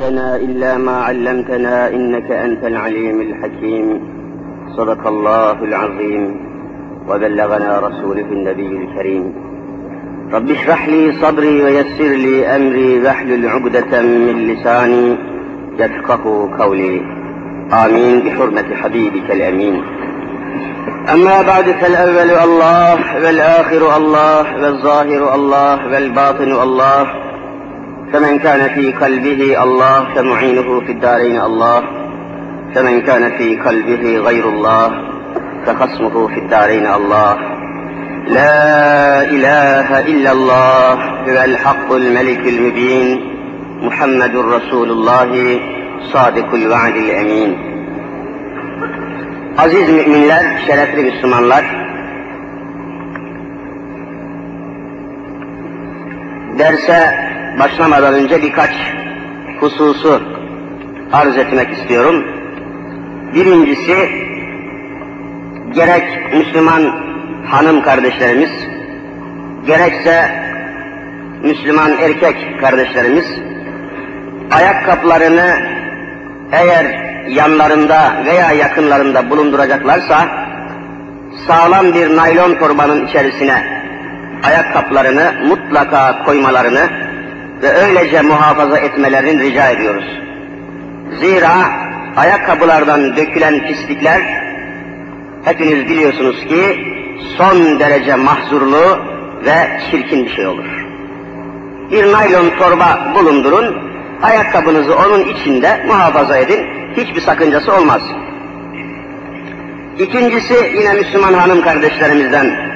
لنا إلا ما علمتنا إنك أنت العليم الحكيم. صدق الله العظيم. وبلغنا رسوله النبي الكريم. رب اشرح لي صدري ويسر لي أمري واحلل عقدة من لساني يفقه قولي. آمين. بحرمة حبيبك الأمين. أما بعد فالأول الله والآخر الله والظاهر الله والباطن الله. فمن كان في قلبه الله فمعينه في الدارين الله. فمن كان في قلبه غير الله فخصمه في الدارين الله. لا إله إلا الله هو الحق الملك المبين محمد رسول الله صادق الوعد الأمين. Aziz müminler, şerefli Müslümanlar, derse başlamadan önce birkaç hususu arz etmek istiyorum. Birincisi, gerek Müslüman hanım kardeşlerimiz, gerekse Müslüman erkek kardeşlerimiz, ayakkabılarını eğer yanlarında veya yakınlarında bulunduracaklarsa, sağlam bir naylon torbanın içerisine ayakkabılarını mutlaka koymalarını ve öylece muhafaza etmelerini rica ediyoruz. Zira ayakkabılardan dökülen pislikler hepiniz biliyorsunuz ki son derece mahzurlu ve çirkin bir şey olur. Bir naylon torba bulundurun, ayakkabınızı onun içinde muhafaza edin, hiçbir sakıncası olmaz. İkincisi yine Müslüman hanım kardeşlerimizden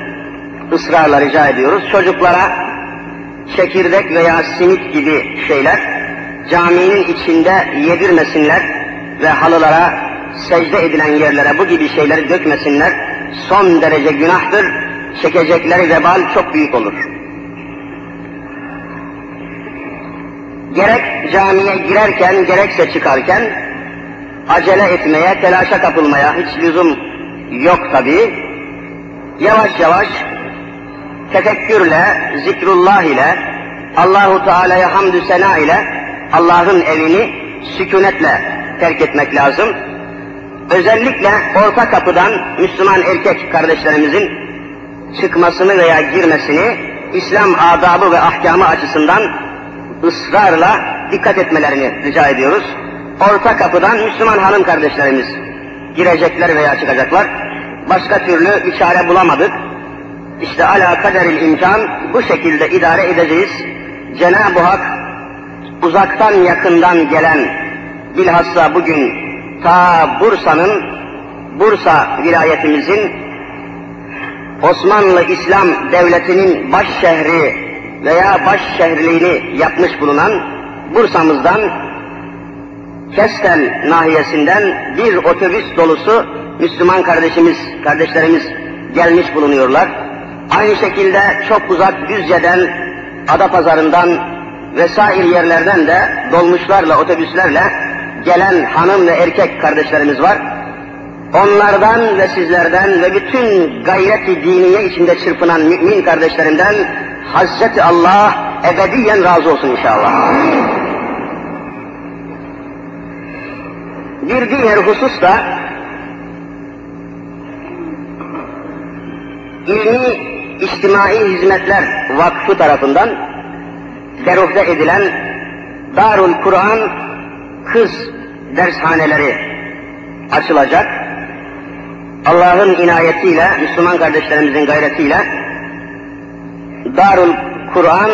ısrarla rica ediyoruz. Çocuklara çekirdek veya simit gibi şeyler caminin içinde yedirmesinler ve halılara, secde edilen yerlere bu gibi şeyleri dökmesinler. Son derece günahtır. Çekecekleri vebal çok büyük olur. Gerek camiye girerken gerekse çıkarken acele etmeye, telaşa kapılmaya hiç lüzum yok tabi. Yavaş yavaş tefekkürle, zikrullah ile, Allahu Teala'ya hamdü sena ile Allah'ın evini sükunetle terk etmek lazım. Özellikle orta kapıdan Müslüman erkek kardeşlerimizin çıkmasını veya girmesini İslam adabı ve ahkamı açısından ısrarla dikkat etmelerini rica ediyoruz. Orta kapıdan Müslüman hanım kardeşlerimiz girecekler veya çıkacaklar. Başka türlü bir çare bulamadık. İşte ala kaderil imkan bu şekilde idare edeceğiz. Cenab-ı Hak uzaktan yakından gelen bilhassa bugün ta Bursa'nın Bursa vilayetimizin Osmanlı İslam Devleti'nin baş şehri veya baş şehirliğini yapmış bulunan Bursa'mızdan Kestel nahiyesinden bir otobüs dolusu Müslüman kardeşimiz, kardeşlerimiz gelmiş bulunuyorlar. Aynı şekilde çok uzak Düzce'den, Adapazarı'ndan vesaire yerlerden de dolmuşlarla, otobüslerle gelen hanım ve erkek kardeşlerimiz var. Onlardan ve sizlerden ve bütün gayret-i diniye içinde çırpınan mümin kardeşlerimden Hazreti Allah ebediyen razı olsun inşallah. Bir diğer husus da ilmi İçtimai Hizmetler Vakfı tarafından deruhte edilen Darul Kur'an kız dershaneleri açılacak. Allah'ın inayetiyle, Müslüman kardeşlerimizin gayretiyle Darul Kur'an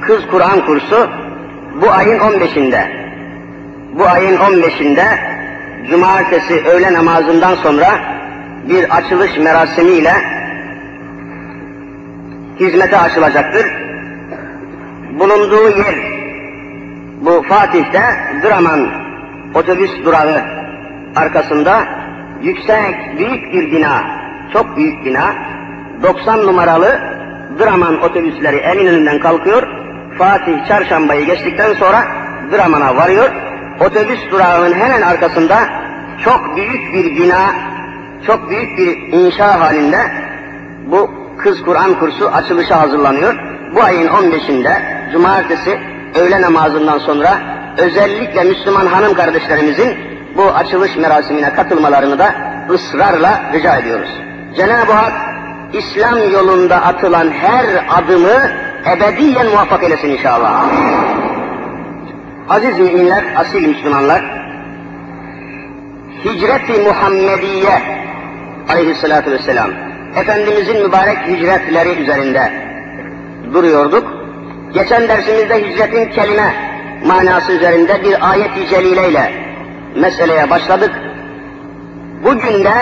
Kız Kur'an kursu bu ayın 15'inde bu ayın 15'inde cumartesi öğle namazından sonra bir açılış merasimiyle hizmete açılacaktır. Bulunduğu yer bu Fatih'te Draman otobüs durağı arkasında yüksek büyük bir bina, çok büyük bina, 90 numaralı Draman otobüsleri Eminönü'nden kalkıyor, Fatih Çarşamba'yı geçtikten sonra Draman'a varıyor. Otobüs durağının hemen arkasında çok büyük bir bina, çok büyük bir inşa halinde bu kız Kur'an kursu açılışa hazırlanıyor. Bu ayın 15'inde cumartesi öğle namazından sonra özellikle Müslüman hanım kardeşlerimizin bu açılış merasimine katılmalarını da ısrarla rica ediyoruz. Cenab-ı Hak İslam yolunda atılan her adımı ebediyen muvaffak eylesin inşallah. Aziz müminler, asil Müslümanlar, hicret-i Muhammediye aleyhissalatü vesselam, Efendimizin mübarek hicretleri üzerinde duruyorduk. Geçen dersimizde hicretin kelime manası üzerinde bir ayet-i celileyle meseleye başladık. Bugün de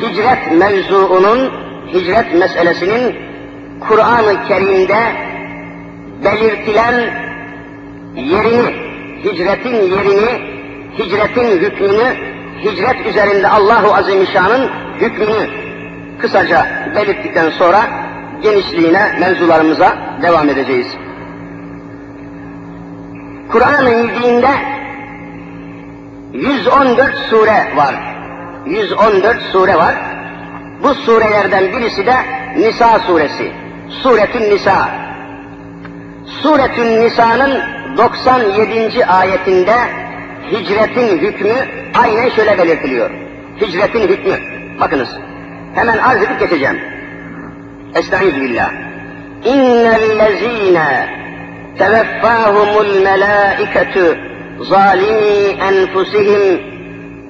hicret mevzuunun, hicret meselesinin Kur'an-ı Kerim'de belirtilen yerini, hicretin yerini, hicretin hükmünü, hicret üzerinde Allahu Azimüşşan'ın hükmünü kısaca belirttikten sonra genişliğine mevzularımıza devam edeceğiz. Kur'an-ı Mübin'de 114 sure var. 114 sure var. Bu surelerden birisi de Nisa suresi. Suretün Nisa. Suretün Nisa'nın 97. ayetinde hicretin hükmü aynen şöyle belirtiliyor. Hicretin hükmü. Bakınız. فمن عاد في تلك الجنب أستعيذ بالله. إن الذين توفاهم الملائكة ظالمي أنفسهم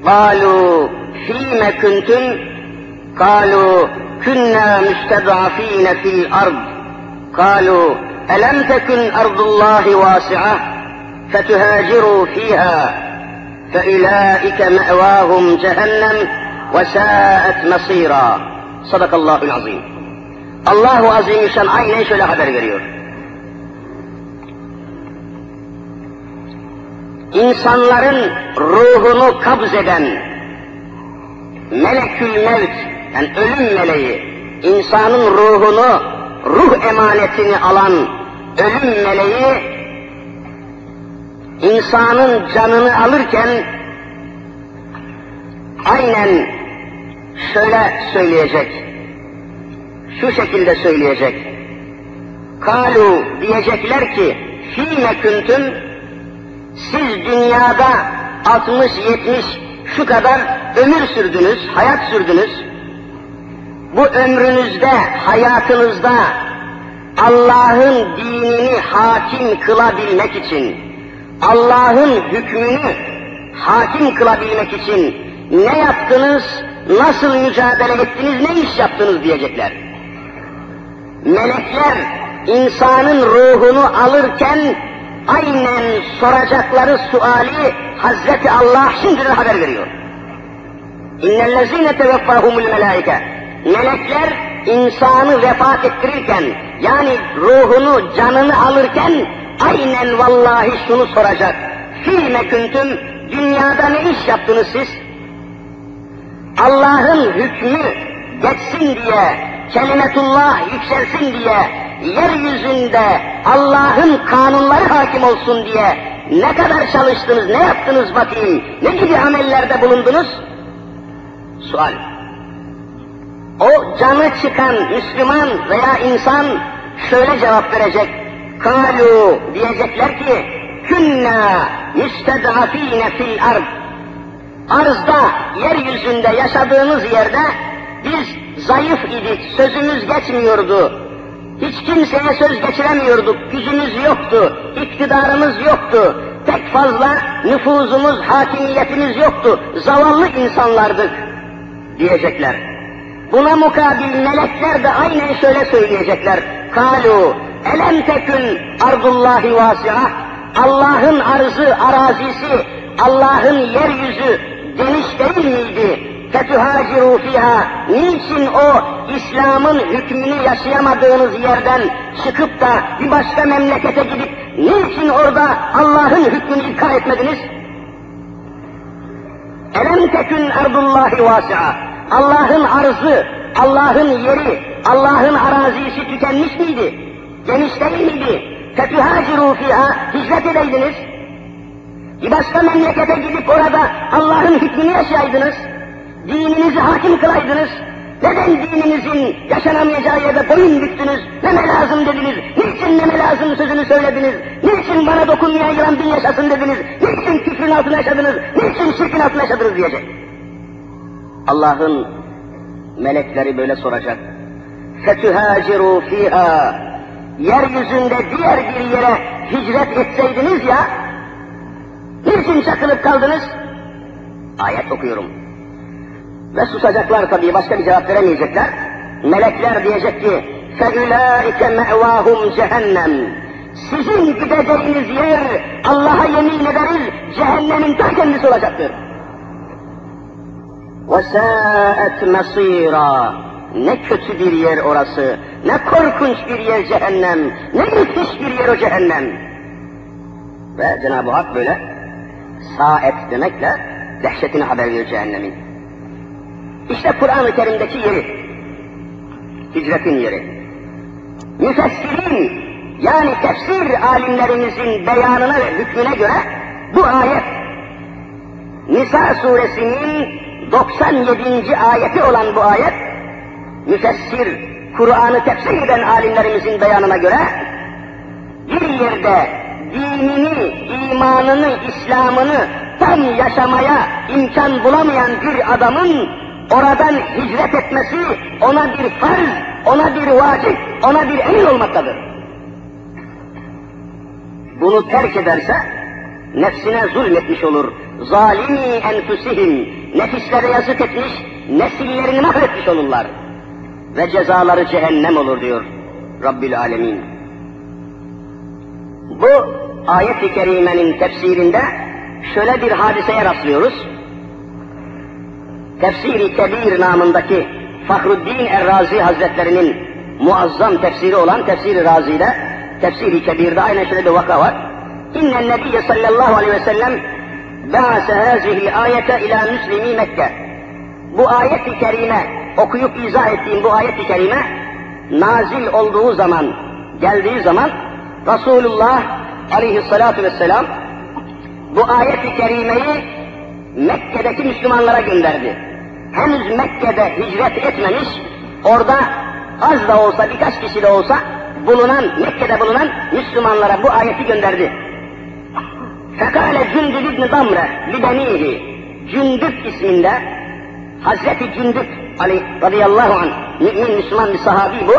قالوا فيما كنتم؟ قالوا كنا مستضعفين في الأرض. قالوا ألم تكن أرض الله واسعة فتهاجروا فيها؟ فأولئك مأواهم جهنم. وساءت مصيرا صدق الله العظيم Allahu Azimüşşan aynen şöyle haber veriyor. İnsanların ruhunu kabz eden melekül mevt, yani ölüm meleği, insanın ruhunu, ruh emanetini alan ölüm meleği, insanın canını alırken aynen şöyle söyleyecek, şu şekilde söyleyecek. Kalu diyecekler ki, fîme küntüm, siz dünyada 60-70 şu kadar ömür sürdünüz, hayat sürdünüz. Bu ömrünüzde, hayatınızda Allah'ın dinini hakim kılabilmek için, Allah'ın hükmünü hakim kılabilmek için ne yaptınız, nasıl mücadele ettiniz, ne iş yaptınız diyecekler. Melekler insanın ruhunu alırken aynen soracakları suali Hazreti Allah şimdiden haber veriyor. İnnellezîne teveffâhumul melâike. Melekler insanı vefat ettirirken, yani ruhunu, canını alırken aynen vallahi şunu soracak. Fîme küntüm, dünyada ne iş yaptınız siz? Allah'ın hükmü geçsin diye, kelimetullah yükselsin diye, yeryüzünde Allah'ın kanunları hakim olsun diye ne kadar çalıştınız, ne yaptınız bakayım, ne gibi amellerde bulundunuz? Sual. O canı çıkan Müslüman veya insan şöyle cevap verecek. Kalu diyecekler ki, künna müstedafine fil ard. Arzda, yeryüzünde yaşadığımız yerde biz zayıf idik, sözümüz geçmiyordu. Hiç kimseye söz geçiremiyorduk, gücümüz yoktu, iktidarımız yoktu. Pek fazla nüfuzumuz, hakimiyetimiz yoktu. Zavallı insanlardık diyecekler. Buna mukabil melekler de aynen şöyle söyleyecekler. Kalu elem tekün ardullahi vasi'a Allah'ın arzı, arazisi, Allah'ın yeryüzü geniş değil miydi? Fetühaciru fiha. Niçin o İslam'ın hükmünü yaşayamadığınız yerden çıkıp da bir başka memlekete gidip niçin orada Allah'ın hükmünü ikrar etmediniz? Elem tekün ardullahi vasi'a. Allah'ın arzı, Allah'ın yeri, Allah'ın arazisi tükenmiş miydi? Geniş değil miydi? Fetühaciru fiha. Hicret edeydiniz. Bir başka memlekete gidip orada Allah'ın hükmünü yaşayaydınız dininizi hakim kılaydınız, Neden dininizin yaşanamayacağı yerde boyun büktünüz? Neme lazım dediniz? Niçin neme lazım sözünü söylediniz? Niçin bana dokunmayan yılan bin yaşasın dediniz? Niçin küfrün altına yaşadınız? Niçin şirkin altına yaşadınız diyecek. Allah'ın melekleri böyle soracak. فَتُهَاجِرُوا ف۪يهَا Yeryüzünde diğer bir yere hicret etseydiniz ya, niçin çakılıp kaldınız? Ayet okuyorum. Ve susacaklar tabii, başka bir cevap veremeyecekler. Melekler diyecek ki, فَاُولَٰئِكَ مَعْوَاهُمْ cehennem. Sizin gideceğiniz yer, Allah'a yemin ederiz, cehennemin ta kendisi olacaktır. وَسَاءَتْ مَصِيرًا Ne kötü bir yer orası, ne korkunç bir yer cehennem, ne müthiş bir yer o cehennem. Ve Cenab-ı Hak böyle saet demekle dehşetini haber veriyor cehennemin. İşte Kur'an-ı Kerim'deki yeri, hicretin yeri. Müfessirin, yani tefsir alimlerimizin beyanına ve hükmüne göre bu ayet Nisa suresinin 97. ayeti olan bu ayet, müfessir, Kur'an'ı tefsir eden alimlerimizin beyanına göre, bir yerde dinini, imanını, İslam'ını tam yaşamaya imkan bulamayan bir adamın oradan hicret etmesi ona bir farz, ona bir vacip, ona bir emir olmaktadır. Bunu terk ederse nefsine zulmetmiş olur. Zalimi enfusihim, nefislere yazık etmiş, nesillerini mahvetmiş olurlar. Ve cezaları cehennem olur diyor Rabbül Alemin. Bu ayet-i kerimenin tefsirinde şöyle bir hadiseye rastlıyoruz. Tefsiri Kebir namındaki Fahruddin Errazi Hazretlerinin muazzam tefsiri olan Tefsiri Razi'de, Tefsiri Kebir'de aynen şöyle bir vaka var. İnnen Nebiye sallallahu aleyhi ve sellem ba'ase hazihi ayete ila müslimi Mekke. Bu ayet-i kerime, okuyup izah ettiğim bu ayet-i kerime, nazil olduğu zaman, geldiği zaman, Resulullah aleyhissalatu vesselam, bu ayet-i kerimeyi Mekke'deki Müslümanlara gönderdi. Henüz Mekke'de hicret etmemiş, orada az da olsa, birkaç kişi de olsa, bulunan, Mekke'de bulunan Müslümanlara bu ayeti gönderdi. Fekale Cündüb İbni Damre libenihi. Cündüb isminde Hazreti Cündüb Ali radıyallahu anh mümin Müslüman bir sahabi bu.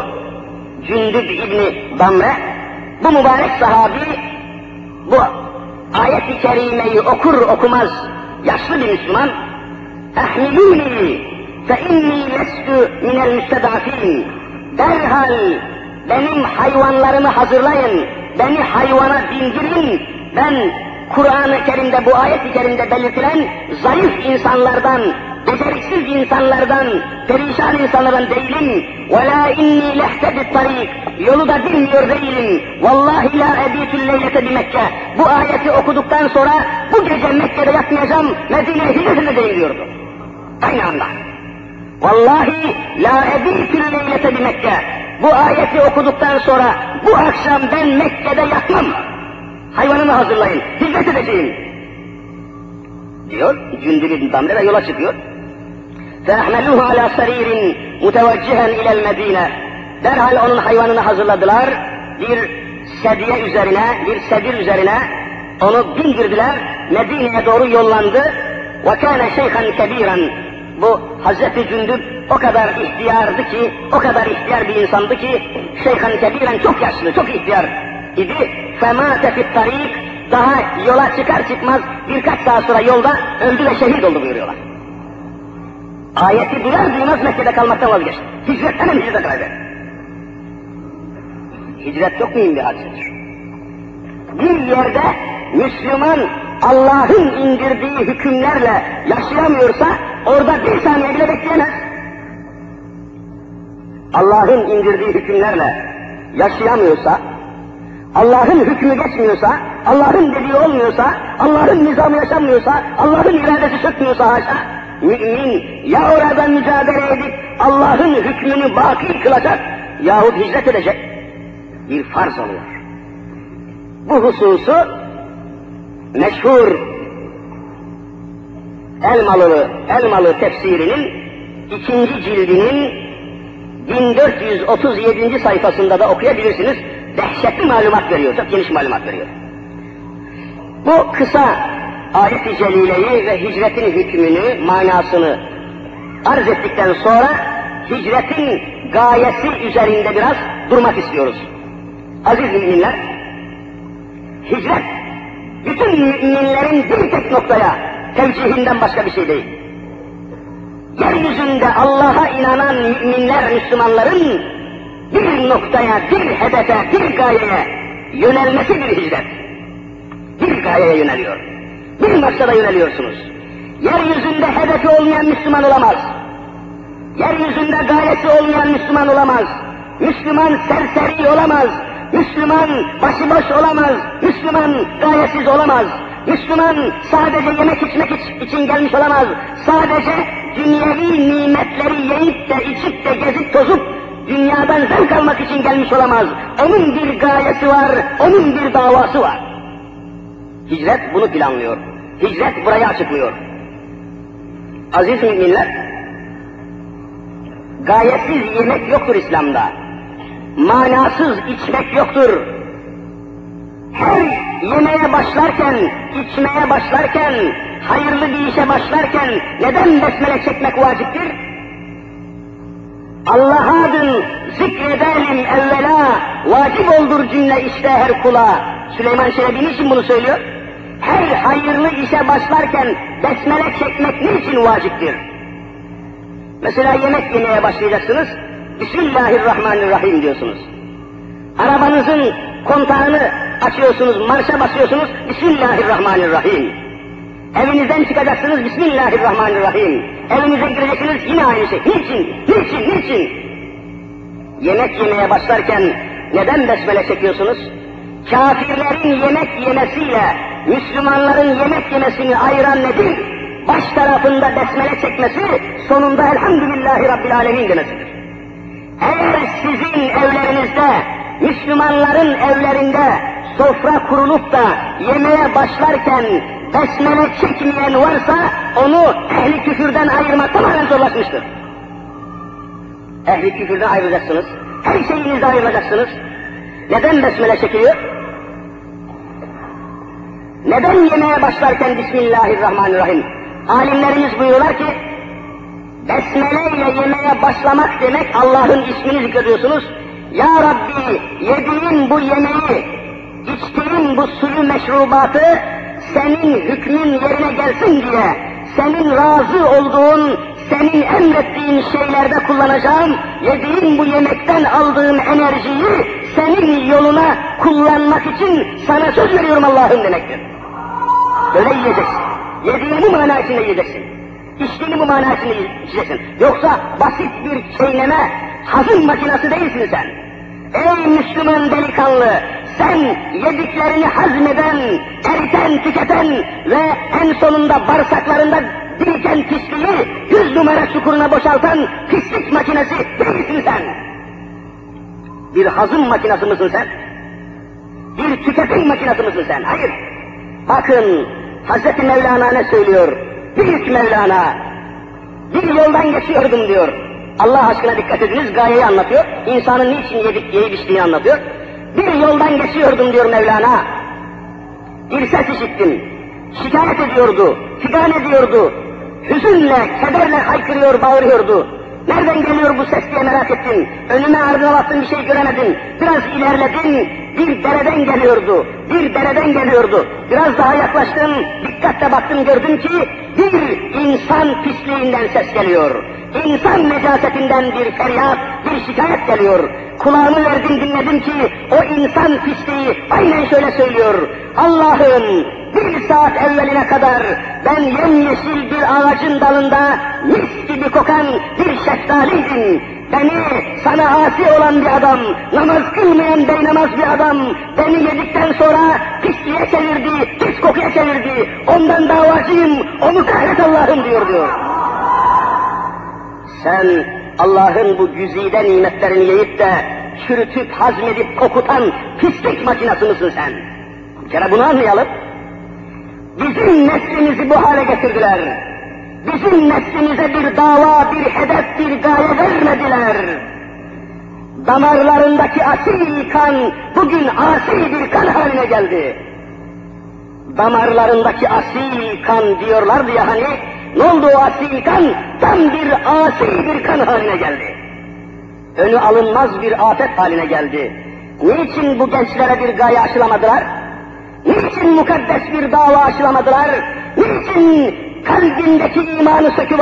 Cündüb İbni Damre bu mübarek sahabi bu ayet-i kerimeyi okur okumaz yaşlı bir Müslüman fe inni lestu minel müstedafin. Derhal benim hayvanlarımı hazırlayın beni hayvana bindirin. Ben Kur'an-ı Kerim'de bu ayet-i kerimde belirtilen zayıf insanlardan, beceriksiz insanlardan, perişan insanlardan değilim. وَلَا اِنِّي لَحْتَدِ الطَّرِيقِ Yolu da bilmiyor değilim. Vallahi la ebitül leylete bi Mekke. Bu ayeti okuduktan sonra bu gece Mekke'de yatmayacağım, Medine'ye hicret edeceğim diyordu. Aynı anda. Vallahi la ebitül leylete bi Mekke. Bu ayeti okuduktan sonra bu akşam ben Mekke'de yatmam hayvanımı hazırlayın, hizmet edeceğim. Diyor, Cündül İbn Damre ve yola çıkıyor. فَاَحْمَلُوهُ عَلَى سَر۪يرٍ مُتَوَجِّهًا اِلَى الْمَد۪ينَ Derhal onun hayvanını hazırladılar, bir sedye üzerine, bir sedir üzerine onu bindirdiler, Medine'ye doğru yollandı. وَكَانَ شَيْخًا كَب۪يرًا Bu Hazreti Cündüb o kadar ihtiyardı ki, o kadar ihtiyar bir insandı ki, şeyhan kebiren çok yaşlı, çok ihtiyar idi. Femâte fit tarik, daha yola çıkar çıkmaz birkaç saat sonra yolda öldü ve şehit oldu buyuruyorlar. Ayeti duyar duymaz Mekke'de kalmaktan vazgeçti. Hicret hemen hicrete karar. Hicret çok mühim bir hadisedir. Bir yerde Müslüman Allah'ın indirdiği hükümlerle yaşayamıyorsa orada bir saniye bile bekleyemez. Allah'ın indirdiği hükümlerle yaşayamıyorsa, Allah'ın hükmü geçmiyorsa, Allah'ın dediği olmuyorsa, Allah'ın nizamı yaşanmıyorsa, Allah'ın iradesi sökmüyorsa haşa, mümin ya orada mücadele edip Allah'ın hükmünü baki kılacak yahut hicret edecek bir farz oluyor. Bu hususu meşhur Elmalı, Elmalı tefsirinin ikinci cildinin 1437. sayfasında da okuyabilirsiniz. Dehşetli malumat veriyor, çok geniş malumat veriyor. Bu kısa ayet-i celileyi ve hicretin hükmünü, manasını arz ettikten sonra hicretin gayesi üzerinde biraz durmak istiyoruz. Aziz müminler, hicret bütün müminlerin bir tek noktaya tevcihinden başka bir şey değil. Yeryüzünde Allah'a inanan müminler, Müslümanların bir noktaya, bir hedefe, bir gayeye yönelmesi bir hicret. Bir gayeye yöneliyor. Bir maksada yöneliyorsunuz. Yeryüzünde hedefi olmayan Müslüman olamaz. Yeryüzünde gayesi olmayan Müslüman olamaz. Müslüman serseri olamaz. Müslüman başıboş olamaz. Müslüman gayesiz olamaz. Müslüman sadece yemek içmek için gelmiş olamaz. Sadece dünyevi nimetleri yiyip de içip de gezip tozup dünyadan zevk almak için gelmiş olamaz. Onun bir gayesi var, onun bir davası var. Hicret bunu planlıyor. Hicret burayı açıklıyor. Aziz müminler, gayesiz yemek yoktur İslam'da. Manasız içmek yoktur. Her yemeye başlarken, içmeye başlarken, hayırlı bir işe başlarken neden besmele çekmek vaciptir? Allah'a adın zikredelim evvela, vacip oldur cümle işte her kula. Süleyman Çelebi için bunu söylüyor? Her hayırlı işe başlarken besmele çekmek niçin vaciptir? Mesela yemek yemeye başlayacaksınız, Bismillahirrahmanirrahim diyorsunuz. Arabanızın kontağını açıyorsunuz, marşa basıyorsunuz, Bismillahirrahmanirrahim. Evinizden çıkacaksınız, Bismillahirrahmanirrahim. Evinize gireceksiniz, yine aynı şey. Niçin, niçin, niçin? Yemek yemeye başlarken neden besmele çekiyorsunuz? Kafirlerin yemek yemesiyle Müslümanların yemek yemesini ayıran nedir? Baş tarafında besmele çekmesi, sonunda Elhamdülillahi Rabbil Alemin demesidir. Eğer sizin evlerinizde, Müslümanların evlerinde sofra kurulup da yemeğe başlarken besmele çekmeyen varsa onu ehli küfürden ayırmak tamamen zorlaşmıştır. Ehli küfürden ayrılacaksınız. Her şeyinizde ayrılacaksınız. Neden besmele çekiliyor? Neden yemeğe başlarken Bismillahirrahmanirrahim? Alimlerimiz buyuruyorlar ki, Besmele ile yemeğe başlamak demek Allah'ın ismini zikrediyorsunuz. Ya Rabbi yediğin bu yemeği, içtiğin bu suyu meşrubatı senin hükmün yerine gelsin diye, senin razı olduğun, senin emrettiğin şeylerde kullanacağım, yediğin bu yemekten aldığım enerjiyi senin yoluna kullanmak için sana söz veriyorum Allah'ım demektir. Böyle yiyeceksin. Yediğini bu mana içinde yiyeceksin. İçtiğini bu mana içinde yiyeceksin. Yoksa basit bir çeyneme, hazım makinesi değilsin sen. Ey Müslüman delikanlı, sen yediklerini hazmeden, eriten, tüketen ve en sonunda bağırsaklarında biriken pisliği yüz numara çukuruna boşaltan pislik makinesi değilsin sen. Bir hazım makinesi misin sen? Bir tüketim makinesi misin sen? Hayır. Bakın Hazreti Mevlana ne söylüyor? Büyük Mevlana. Bir yoldan geçiyordum diyor. Allah aşkına dikkat ediniz gayeyi anlatıyor. İnsanın niçin yedik yiyip içtiğini anlatıyor. Bir yoldan geçiyordum diyor Mevlana. Bir ses işittim. Şikayet ediyordu, figan ediyordu. Hüzünle, kederle haykırıyor, bağırıyordu. Nereden geliyor bu ses diye merak ettim. Önüme ardına baktım bir şey göremedim. Biraz ilerledim, bir dereden geliyordu. Bir dereden geliyordu. Biraz daha yaklaştım, dikkatle baktım gördüm ki bir insan pisliğinden ses geliyor. İnsan necasetinden bir feryat, bir şikayet geliyor. Kulağımı verdim dinledim ki o insan pisliği aynen şöyle söylüyor. Allah'ım bir saat evveline kadar ben yemyeşil bir ağacın dalında mis gibi kokan bir şeftaliydim. Beni sana asi olan bir adam, namaz kılmayan beynamaz bir adam, beni yedikten sonra pisliğe çevirdi, pis kokuya çevirdi. Ondan davacıyım, onu kahret Allah'ım diyor diyor. Sen Allah'ın bu güzide nimetlerini yiyip de çürütüp hazmedip kokutan pislik makinası mısın sen? Bir kere bunu anlayalım. Bizim neslimizi bu hale getirdiler. Biz bizim neslimize bir dava, bir hedef, bir gaye vermediler. Damarlarındaki asil kan bugün asi bir kan haline geldi. Damarlarındaki asil kan diyorlardı ya hani, ne oldu o asil kan? Tam bir asi bir kan haline geldi. Önü alınmaz bir afet haline geldi. Niçin bu gençlere bir gaye aşılamadılar? Niçin mukaddes bir dava aşılamadılar? Niçin kalbindeki imanı söküp?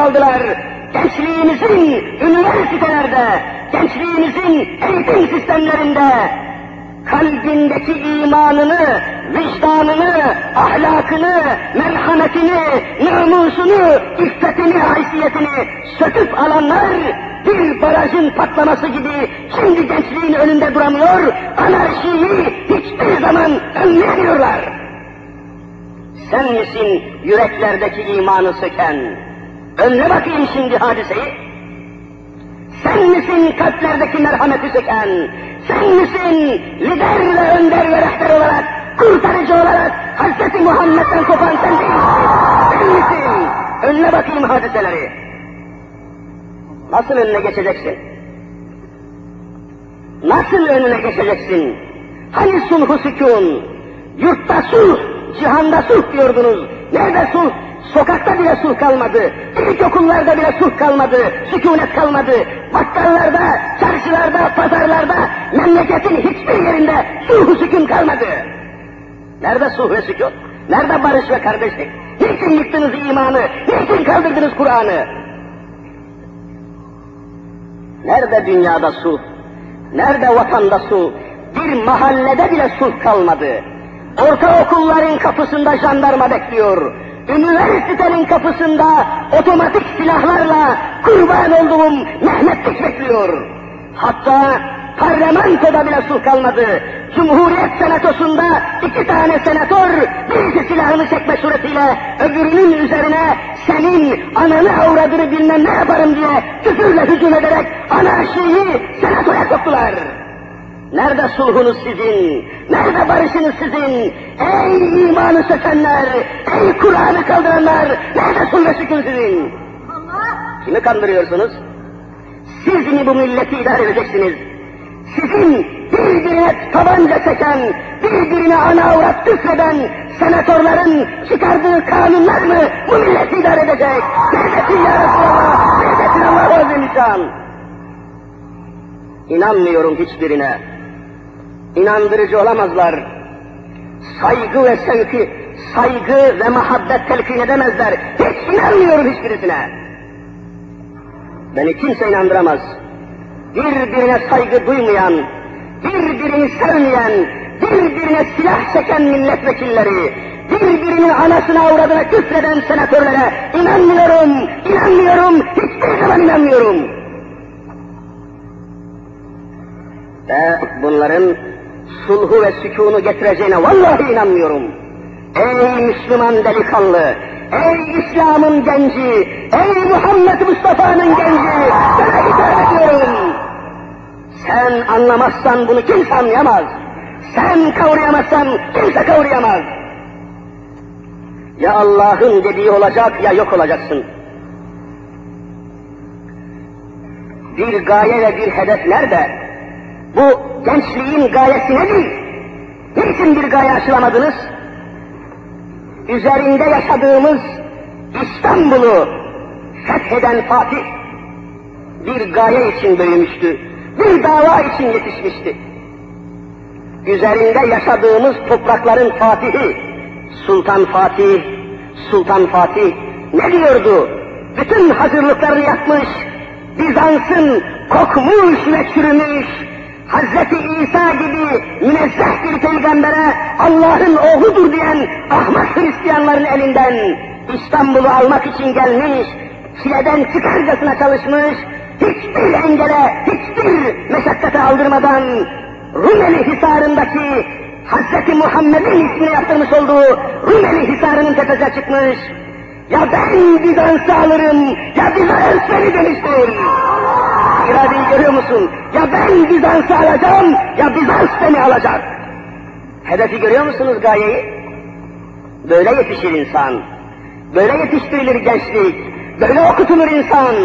Gençliğimizin üniversitelerde, gençliğimizin eğitim sistemlerinde kalbindeki imanını, vicdanını, ahlakını, merhametini, namusunu, iffetini, haysiyetini söküp alanlar bir barajın patlaması gibi şimdi gençliğin önünde duramıyor, anarşiyi hiçbir zaman önleyemiyorlar. Sen misin yüreklerdeki imanı söken? Önle bakayım şimdi hadiseyi. Sen misin kalplerdeki merhameti söken? Sen misin lider ve önder ve rehber olarak, kurtarıcı olarak Hz. Muhammed'den kopan sen değil misin? Sen misin? Önle bakayım hadiseleri. Nasıl önüne geçeceksin? Nasıl önüne geçeceksin? Hani sulhu sükun? Yurtta sulh, cihanda sulh diyordunuz. Nerede sulh? Sokakta bile sulh kalmadı. İlkokullarda bile sulh kalmadı. Sükunet kalmadı. Bakkallarda, çarşılarda, pazarlarda, memleketin hiçbir yerinde sulh sükun kalmadı. Nerede sulh ve sükun? Nerede barış ve kardeşlik? Niçin yıktınız imanı? Niçin kaldırdınız Kur'an'ı? Nerede dünyada sulh? Nerede vatanda sulh? Bir mahallede bile sulh kalmadı. Ortaokulların kapısında jandarma bekliyor. Üniversitenin kapısında otomatik silahlarla kurban olduğum Mehmetlik bekliyor. Hatta parlamentoda bile sulh kalmadı. Cumhuriyet senatosunda iki tane senatör birisi silahını çekme suretiyle öbürünün üzerine senin ananı avradını bilmem ne yaparım diye küfürle hücum ederek anarşiyi senatoya soktular. Nerede sulhunuz sizin? Nerede barışınız sizin? Ey imanı sökenler! Ey Kur'an'ı kaldıranlar! Nerede sükun sizin? Kimi kandırıyorsunuz? Siz mi bu milleti idare edeceksiniz? Sizin birbirine tabanca çeken, birbirine ana avrat küfreden senatörlerin çıkardığı kanunlar mı bu milleti idare edecek? Neredesin ya Resulallah? Neredesin Allah Azimüşşan? İnanmıyorum hiçbirine. İnandırıcı olamazlar. Saygı ve sevki, saygı ve muhabbet telkin edemezler. Hiç inanmıyorum hiçbirisine. Beni kimse inandıramaz birbirine saygı duymayan, birbirini sevmeyen, birbirine silah çeken milletvekilleri, birbirinin anasına avradına küfreden senatörlere inanmıyorum, inanmıyorum, hiçbir zaman inanmıyorum. Ve bunların sulhu ve sükunu getireceğine vallahi inanmıyorum. Ey Müslüman delikanlı, ey İslam'ın genci, ey Muhammed Mustafa'nın genci, sana hitap ediyorum. Sen anlamazsan bunu kimse anlayamaz. Sen kavrayamazsan kimse kavrayamaz. Ya Allah'ın dediği olacak ya yok olacaksın. Bir gaye ve bir hedef nerede? Bu gençliğin gayesi nedir? Niçin bir gaye aşılamadınız? Üzerinde yaşadığımız İstanbul'u fetheden Fatih bir gaye için büyümüştü bir dava için yetişmişti. Üzerinde yaşadığımız toprakların Fatihi, Sultan Fatih, Sultan Fatih ne diyordu? Bütün hazırlıklarını yapmış, Bizans'ın kokmuş ve çürümüş, Hazreti İsa gibi münezzeh bir peygambere Allah'ın oğludur diyen ahmak Hristiyanların elinden İstanbul'u almak için gelmiş, çileden çıkarcasına çalışmış, hiçbir engele, hiçbir meşakkate aldırmadan Rumeli Hisarı'ndaki Hz. Muhammed'in ismini yaptırmış olduğu Rumeli Hisarı'nın tepesine çıkmış. Ya ben Bizans'ı alırım, ya Bizans beni demiştir. İradeyi görüyor musun? Ya ben Bizans'ı alacağım, ya Bizans beni alacak. Hedefi görüyor musunuz gayeyi? Böyle yetişir insan. Böyle yetiştirilir gençlik. Böyle okutulur insan,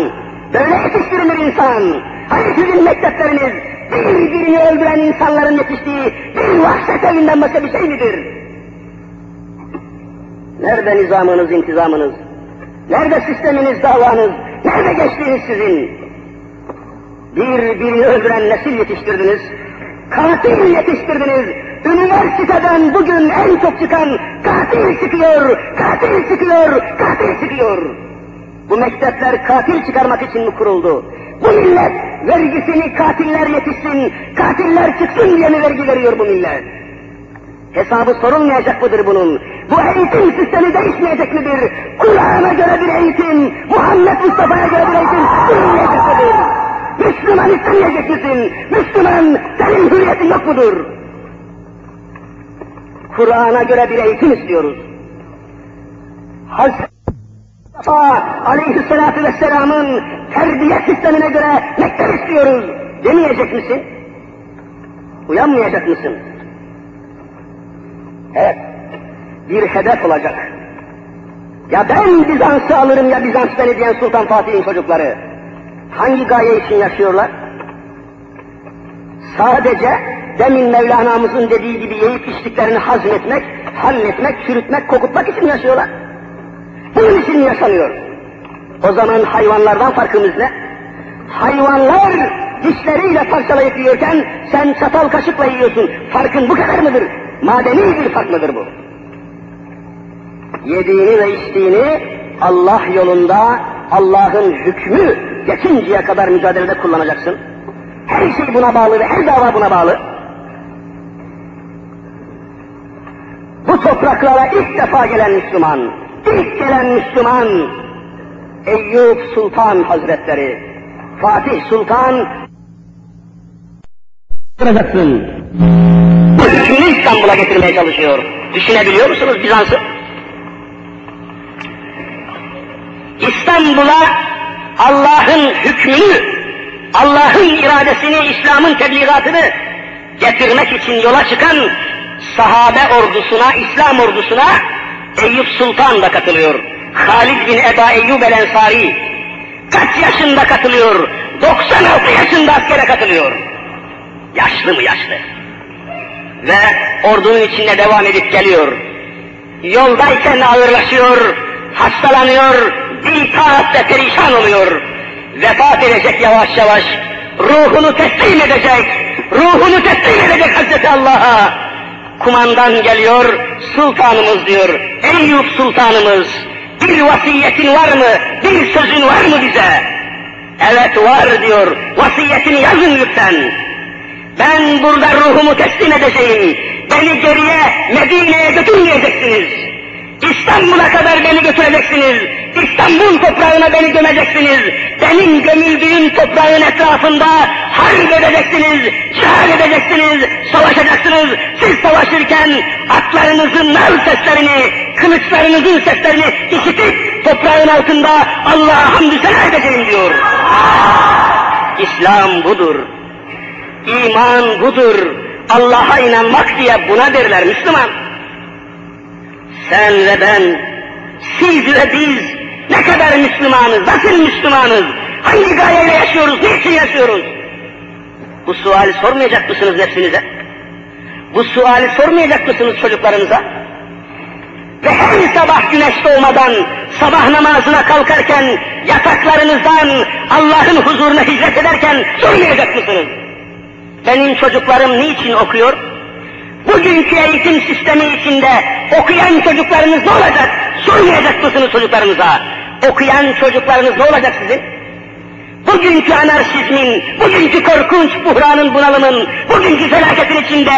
böyle yetiştirilir insan. Hani sizin mektepleriniz birbirini öldüren insanların yetiştiği bir vahşet evinden başka bir şey midir? Nerede nizamınız, intizamınız? Nerede sisteminiz, davanız? Nerede geçtiğiniz sizin? Birbirini öldüren nesil yetiştirdiniz. Katil yetiştirdiniz. Üniversiteden bugün en çok çıkan katil çıkıyor, katil çıkıyor, katil çıkıyor. Bu mektepler katil çıkarmak için mi kuruldu? Bu millet vergisini katiller yetişsin, katiller çıksın diye mi vergi veriyor bu millet? Hesabı sorulmayacak mıdır bunun? Bu eğitim sistemi değişmeyecek midir? Kur'an'a göre bir eğitim, Muhammed Mustafa'ya göre bir eğitim değişmeyecek midir? Müslüman istemeyecek misin? Müslüman, senin hürriyetin yok mudur? Kur'an'a göre bir eğitim istiyoruz. Hazreti Aleyhisselatü Vesselam'ın terbiye sistemine göre mektep istiyoruz demeyecek misin? Uyanmayacak mısın? Evet, bir hedef olacak. Ya ben Bizans'ı alırım ya Bizans beni diyen Sultan Fatih'in çocukları. Hangi gaye için yaşıyorlar? Sadece demin Mevlana'mızın dediği gibi yiyip içtiklerini hazmetmek, halletmek, çürütmek, kokutmak için yaşıyorlar. Bunun için yaşanıyor. O zaman hayvanlardan farkımız ne? Hayvanlar dişleriyle parçalayıp yiyorken sen çatal kaşıkla yiyorsun. Farkın bu kadar mıdır? Madeni bir fark mıdır bu? Yediğini ve içtiğini Allah yolunda Allah'ın hükmü geçinceye kadar mücadelede kullanacaksın. Her şey buna bağlı ve her dava buna bağlı. Bu topraklara ilk defa gelen Müslüman, ilk gelen Müslüman Eyüp Sultan Hazretleri, Fatih Sultan yapacaksın. Bu hükmünü İstanbul'a getirmeye çalışıyor. Düşünebiliyor musunuz Bizans'ı? İstanbul'a Allah'ın hükmünü, Allah'ın iradesini, İslam'ın tebliğatını getirmek için yola çıkan sahabe ordusuna, İslam ordusuna Eyüp Sultan da katılıyor. Halid bin Eba Eyyub el Ensari kaç yaşında katılıyor? 96 yaşında askere katılıyor. Yaşlı mı yaşlı? Ve ordunun içinde devam edip geliyor. Yoldayken ağırlaşıyor, hastalanıyor, ve perişan oluyor. Vefat edecek yavaş yavaş. Ruhunu teslim edecek. Ruhunu teslim edecek Hazreti Allah'a. Kumandan geliyor, sultanımız diyor. Eyüp sultanımız, bir vasiyetin var mı? Bir sözün var mı bize? Evet var diyor. Vasiyetini yazın lütfen. Ben burada ruhumu teslim edeceğim. Beni geriye Medine'ye götürmeyeceksiniz. İstanbul'a kadar beni götüreceksiniz. İstanbul toprağına beni gömeceksiniz. Benim gömüldüğüm toprağın etrafında harp edeceksiniz, cihad edeceksiniz, savaşacaksınız. Siz savaşırken atlarınızın nar seslerini, kılıçlarınızın seslerini işitip toprağın altında Allah'a hamdü sena edeceğim diyor. İslam budur. İman budur. Allah'a inanmak diye buna derler Müslüman. Sen ve ben, siz ve biz ne kadar Müslümanız, nasıl Müslümanız, hangi gayeyle yaşıyoruz, niçin yaşıyoruz? Bu suali sormayacak mısınız nefsinize? Bu suali sormayacak mısınız çocuklarınıza? Ve her sabah güneş doğmadan, sabah namazına kalkarken, yataklarınızdan Allah'ın huzuruna hicret ederken sormayacak mısınız? Benim çocuklarım niçin okuyor? Bugünkü eğitim sistemi içinde okuyan çocuklarınız ne olacak? Sormayacak mısınız çocuklarınıza? Okuyan çocuklarınız ne olacak sizin? Bugünkü anarşizmin, bugünkü korkunç buhranın bunalımın, bugünkü felaketin içinde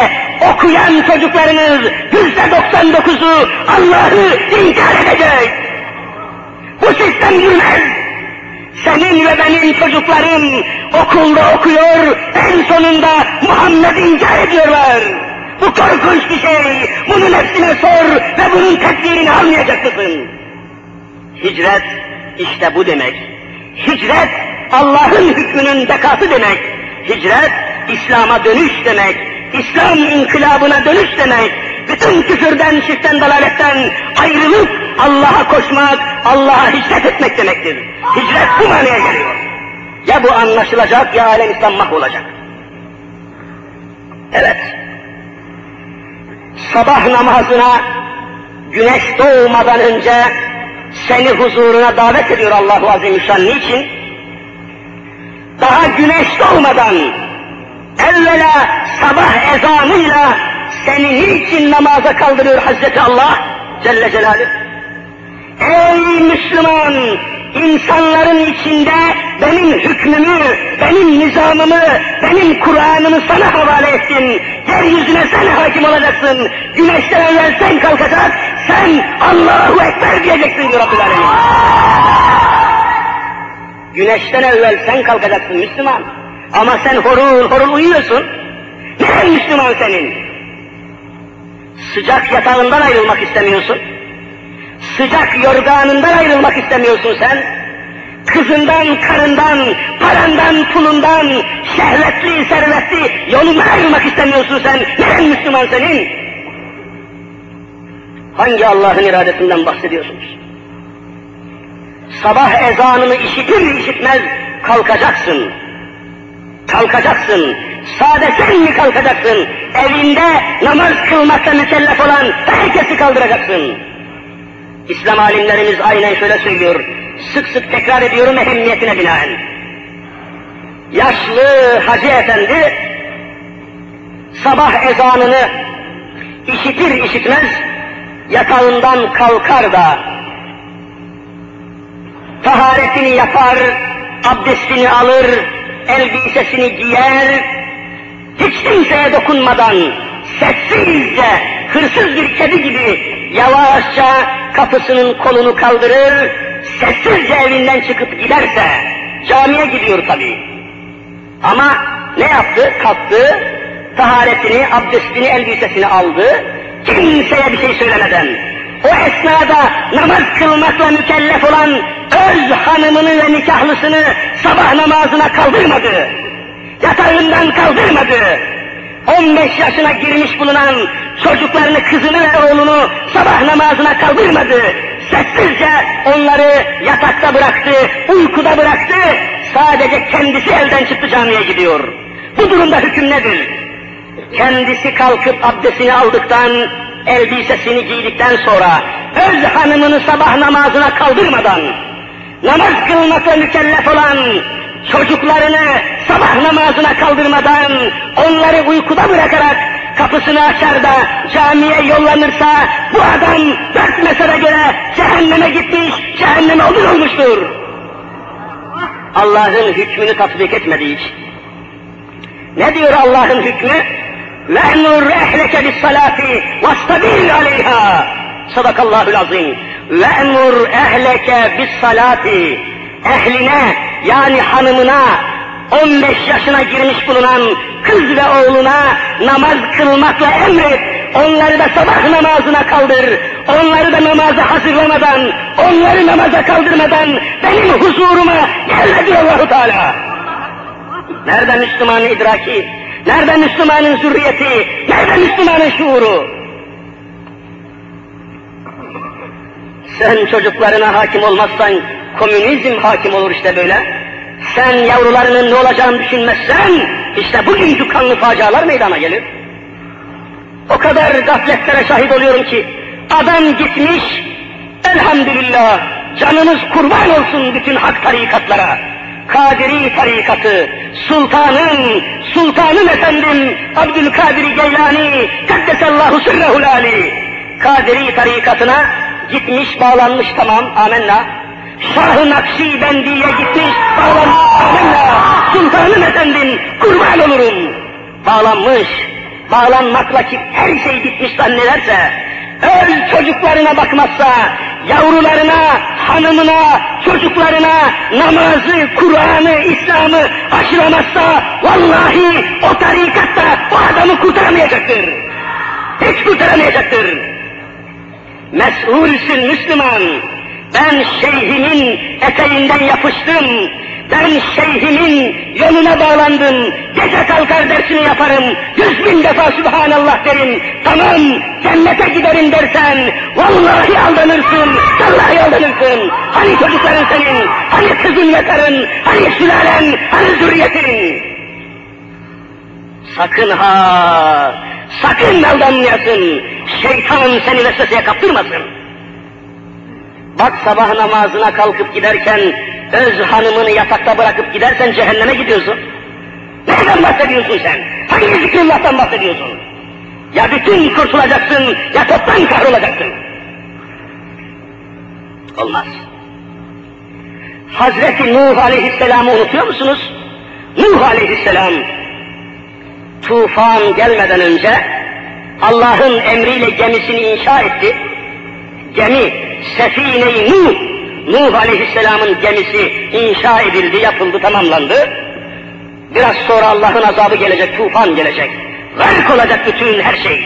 okuyan çocuklarınız yüzde doksan dokuzu Allah'ı inkar edecek. Bu sistem yürümez. Senin ve benim çocuklarım okulda okuyor, en sonunda Muhammed inkar ediyorlar. Bu korkunç bir şey. Bunun hepsine sor ve bunun tedbirini almayacak mısın? Hicret işte bu demek. Hicret Allah'ın hükmünün bekası demek. Hicret İslam'a dönüş demek. İslam inkılabına dönüş demek. Bütün küfürden, şirkten, dalaletten ayrılıp Allah'a koşmak, Allah'a hicret etmek demektir. Hicret bu manaya geliyor. Ya bu anlaşılacak ya alem İslam mahvolacak. Evet. Sabah namazına güneş doğmadan önce seni huzuruna davet ediyor Allahu Azimüşşan. Niçin? Daha güneş doğmadan evvela sabah ezanıyla seni niçin namaza kaldırıyor Hazreti Allah Celle Celaluhu? Ey Müslüman! İnsanların içinde benim hükmümü, benim nizamımı, benim Kur'an'ımı sana havale ettim. Yeryüzüne sen hakim olacaksın. Güneşten evvel sen kalkacak, sen Allahu Ekber diyeceksin Rabbül Alemin. Güneşten evvel sen kalkacaksın Müslüman. Ama sen horul horul uyuyorsun. Neden Müslüman senin? Sıcak yatağından ayrılmak istemiyorsun. Sıcak yorganından ayrılmak istemiyorsun sen. Kızından, karından, parandan, pulundan, şehvetli, servetli yolundan ayrılmak istemiyorsun sen. Neden Müslüman senin? Hangi Allah'ın iradesinden bahsediyorsunuz? Sabah ezanını işitir işitmez kalkacaksın. Kalkacaksın. Sade sen mi kalkacaksın? Evinde namaz kılmakla mükellef olan herkesi kaldıracaksın. İslam alimlerimiz aynen şöyle söylüyor. Sık sık tekrar ediyorum ehemmiyetine binaen. Yaşlı Hacı Efendi sabah ezanını işitir işitmez yatağından kalkar da taharetini yapar, abdestini alır, elbisesini giyer, hiç kimseye dokunmadan sessizce, hırsız bir kedi gibi yavaşça kapısının kolunu kaldırır, sessizce evinden çıkıp giderse, camiye gidiyor tabi. Ama ne yaptı? Kalktı, taharetini, abdestini, elbisesini aldı, kimseye bir şey söylemeden, o esnada namaz kılmakla mükellef olan öz hanımını ve nikahlısını sabah namazına kaldırmadı. Yatağından kaldırmadı. 15 yaşına girmiş bulunan çocuklarını, kızını ve oğlunu sabah namazına kaldırmadı. Sessizce onları yatakta bıraktı, uykuda bıraktı. Sadece kendisi elden çıktı camiye gidiyor. Bu durumda hüküm nedir? Kendisi kalkıp abdestini aldıktan, elbisesini giydikten sonra öz hanımını sabah namazına kaldırmadan, namaz kılmakla mükellef olan çocuklarını sabah namazına kaldırmadan, onları uykuda bırakarak kapısını açar da camiye yollanırsa bu adam dört mezara göre cehenneme gitmiş, cehenneme odun olmuştur. Allah'ın hükmünü tatbik etmedi hiç. Ne diyor Allah'ın hükmü? وَاَمُرْ اَهْلَكَ بِالصَّلَاةِ وَاسْتَبِرْ عَلَيْهَا Sadakallahul azim. وَاَمُرْ اَهْلَكَ بِالصَّلَاةِ Ehline yani hanımına 15 yaşına girmiş bulunan kız ve oğluna namaz kılmakla emret. Onları da sabah namazına kaldır. Onları da namaza hazırlamadan, onları namaza kaldırmadan benim huzuruma gel diyor Allahu Teala. Nerede Müslümanın idraki? Nerede Müslümanın zürriyeti? Nerede Müslümanın şuuru? Sen çocuklarına hakim olmazsan komünizm hakim olur işte böyle. Sen yavrularının ne olacağını düşünmezsen işte bugünkü kanlı facialar meydana gelir. O kadar gafletlere şahit oluyorum ki adam gitmiş elhamdülillah canınız kurban olsun bütün hak tarikatlara. Kadiri tarikatı, sultanın, sultanın efendim Abdülkadir Geylani, Kaddesallahu sırrehul ali. Kadiri tarikatına gitmiş, bağlanmış tamam, amenna. Şah-ı Nakşibendi'ye gitmiş, bağlanmış, amenna. Sultanım efendim, kurban olurum. Bağlanmış, bağlanmakla ki her şey bitmiş zannederse, öz çocuklarına bakmazsa, yavrularına, hanımına, çocuklarına namazı, Kur'an'ı, İslam'ı aşılamazsa, vallahi o tarikatta o adamı kurtaramayacaktır. Hiç kurtaramayacaktır. Mesulsün Müslüman. Ben şeyhimin eteğinden yapıştım. Ben şeyhimin yoluna bağlandım. Gece kalkar dersini yaparım. Yüz bin defa Subhanallah derim. Tamam cennete giderim dersen vallahi aldanırsın. Vallahi aldanırsın. Hani çocukların senin, hani kızın ve karın, hani sülalen, hani zürriyetin. Sakın ha, sakın aldanmayasın. Şeytan seni vesveseye kaptırmasın. Bak sabah namazına kalkıp giderken öz hanımını yatakta bırakıp gidersen cehenneme gidiyorsun. Nereden bahsediyorsun sen? Hangi zikrullah'tan bahsediyorsun? Ya bütün kurtulacaksın ya toptan kahrolacaksın. Olmaz. Hazreti Nuh Aleyhisselam'ı unutuyor musunuz? Nuh Aleyhisselam tufan gelmeden önce Allah'ın emriyle gemisini inşa etti. Gemi Sefine-i Nuh, Nuh Aleyhisselam'ın gemisi inşa edildi, yapıldı, tamamlandı. Biraz sonra Allah'ın azabı gelecek, tufan gelecek. Gark olacak bütün her şey.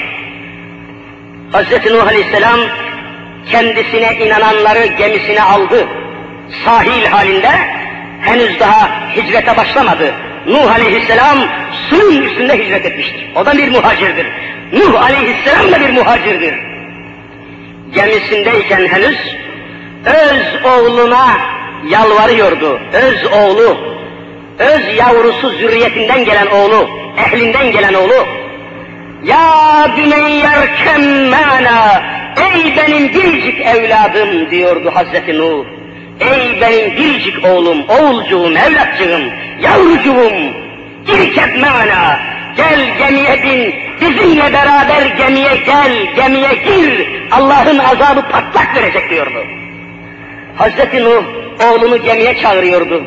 Hazreti Nuh Aleyhisselam kendisine inananları gemisine aldı. Sahil halinde henüz daha hicrete başlamadı. Nuh Aleyhisselam suyun üstünde hicret etmiştir. O da bir muhacirdir. Nuh Aleyhisselam da bir muhacirdir. Gemisindeyken henüz öz oğluna yalvarıyordu. Öz oğlu, öz yavrusu zürriyetinden gelen oğlu, ehlinden gelen oğlu. Ya büneyyer kemmana, ey benim biricik evladım diyordu Hazreti Nuh. Ey benim biricik oğlum, oğulcuğum, evlatcığım, yavrucuğum, mana, gel gemiye bin, bizimle beraber gemiye gel, gemiye gir, Allah'ın azabı patlak verecek diyordu. Hazreti Nuh oğlunu gemiye çağırıyordu.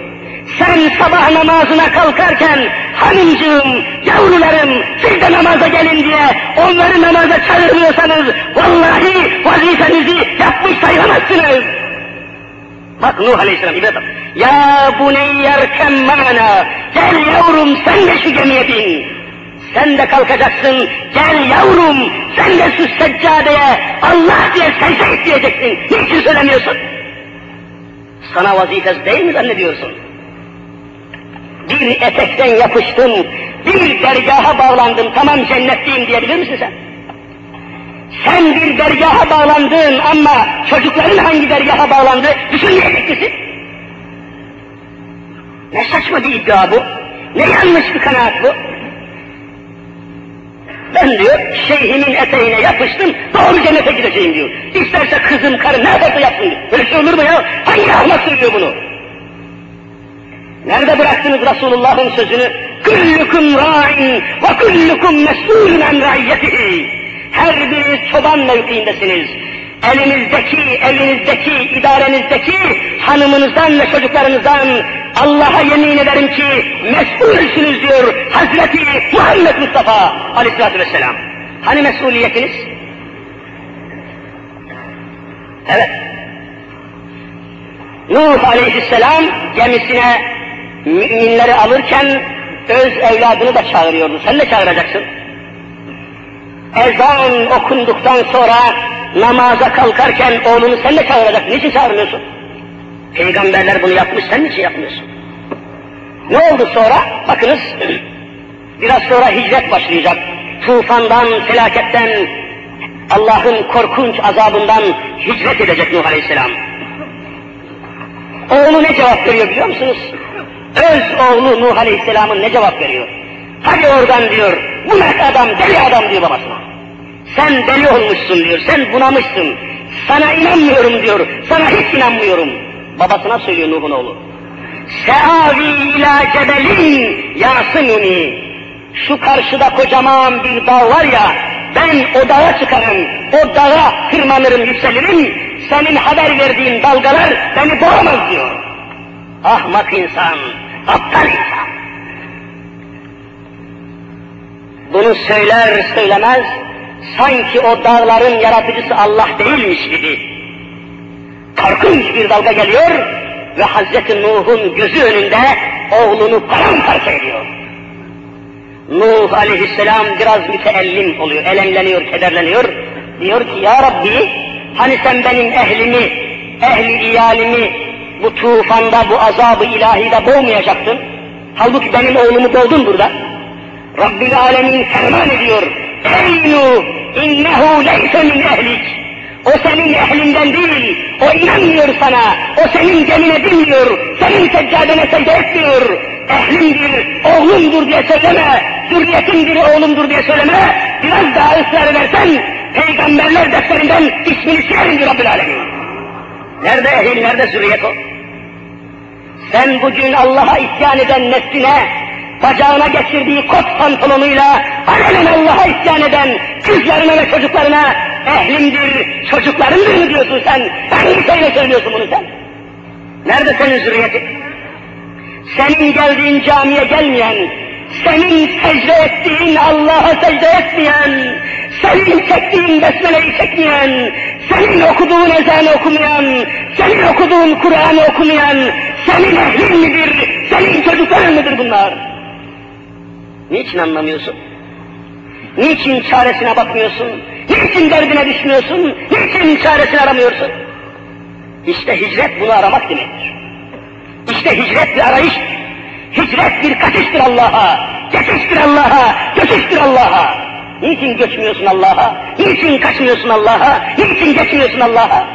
Sen sabah namazına kalkarken hanımcığım, yavrularım siz de namaza gelin diye onları namaza çağırmıyorsanız vallahi vazifenizi yapmış sayılamazsınız. Bak Nuh Aleyhisselam ibret Ya buneyyer kemmana. Gel yavrum sen de şu gemiye bin. Sen de kalkacaksın. Gel yavrum sen de şu seccadeye Allah diye secde et diyeceksin. Niçin söylemiyorsun? Sana vazifesi değil mi zannediyorsun? Bir etekten yapıştın, bir dergaha bağlandın, tamam cennetliyim diyebilir misin sen? Sen bir dergaha bağlandın ama çocukların hangi dergaha bağlandı düşünmeyecek misin? Ne saçma bir iddia bu. Ne yanlış bir kanaat bu. Ben diyor şeyhimin eteğine yapıştım doğru cennete gideceğim diyor. İsterse kızım karı ne yaparsa yapsın diyor. Böyle şey olur mu ya? Hangi ahmak söylüyor bunu? Nerede bıraktınız Resulullah'ın sözünü? Küllüküm ra'in ve küllüküm mes'ulun en ra'iyyetihi. Her biriniz çoban mevkiindesiniz. Elinizdeki, evinizdeki, idarenizdeki hanımınızdan ve çocuklarınızdan Allah'a yemin ederim ki mesulsünüz diyor Hazreti Muhammed Mustafa aleyhissalatü vesselam. Hani mesuliyetiniz? Evet. Nuh aleyhisselam gemisine müminleri alırken öz evladını da çağırıyordu. Sen de çağıracaksın ezan okunduktan sonra namaza kalkarken oğlunu sen de çağıracak. Niçin çağırmıyorsun? Peygamberler bunu yapmış, sen niçin yapmıyorsun? Ne oldu sonra? Bakınız, biraz sonra hicret başlayacak. Tufandan, felaketten, Allah'ın korkunç azabından hicret edecek Nuh Aleyhisselam. Oğlu ne cevap veriyor biliyor musunuz? Öz oğlu Nuh Aleyhisselam'ın ne cevap veriyor? Hadi oradan diyor, bu ne adam, deli adam diyor babasına. Sen deli olmuşsun diyor, sen bunamışsın. Sana inanmıyorum diyor, sana hiç inanmıyorum. Babasına söylüyor Nuh'un oğlu. Seavi ila cebelin yasimuni. Şu karşıda kocaman bir dağ var ya, ben o dağa çıkarım, o dağa tırmanırım, yükselirim, senin haber verdiğin dalgalar beni boğamaz diyor. Ahmak insan, aptal insan. Bunu söyler söylemez, sanki o dağların yaratıcısı Allah değilmiş gibi. Korkunç bir dalga geliyor ve Hazreti Nuh'un gözü önünde oğlunu paramparça ediyor. Nuh aleyhisselam biraz müteellim oluyor, elemleniyor, kederleniyor. Diyor ki ya Rabbi hani sen benim ehlimi, ehli iyalimi, bu tufanda, bu azabı ilahide boğmayacaktın. Halbuki benim oğlumu boğdun burada. Rabbül Alemin ferman ediyor. Ey Nuh, innehu leyse min ehlik. O senin ehlinden değil, o inanmıyor sana, o senin gemine binmiyor, senin seccadene secde etmiyor. Ehlimdir, oğlumdur diye söyleme, zürriyetimdir, oğlumdur diye söyleme. Biraz daha ısrar edersen, peygamberler defterinden ismini silerim diyor Rabbül Alemin. Nerede ehil, nerede zürriyet o? Sen bugün Allah'a isyan eden nefsine, bacağına geçirdiği kot pantolonuyla alenen Allah'a isyan eden kızlarına ve çocuklarına ehlimdir, çocuklarımdır mı diyorsun sen? Hangi şeyle söylüyorsun bunu sen? Nerede senin zürriyetin? Senin geldiğin camiye gelmeyen, senin secde ettiğin Allah'a secde etmeyen, senin çektiğin besmeleyi çekmeyen, senin okuduğun ezanı okumayan, senin okuduğun Kur'an'ı okumayan, senin ehlin midir, senin çocukların mıdır bunlar? Niçin anlamıyorsun? Niçin çaresine bakmıyorsun? Niçin derdine düşmüyorsun? Niçin çaresini aramıyorsun? İşte hicret bunu aramak demektir. İşte hicret bir arayış, hicret bir kaçıştır Allah'a, geçiştir Allah'a, göçüştür Allah'a. Niçin göçmüyorsun Allah'a? Niçin kaçmıyorsun Allah'a? Niçin geçmiyorsun Allah'a?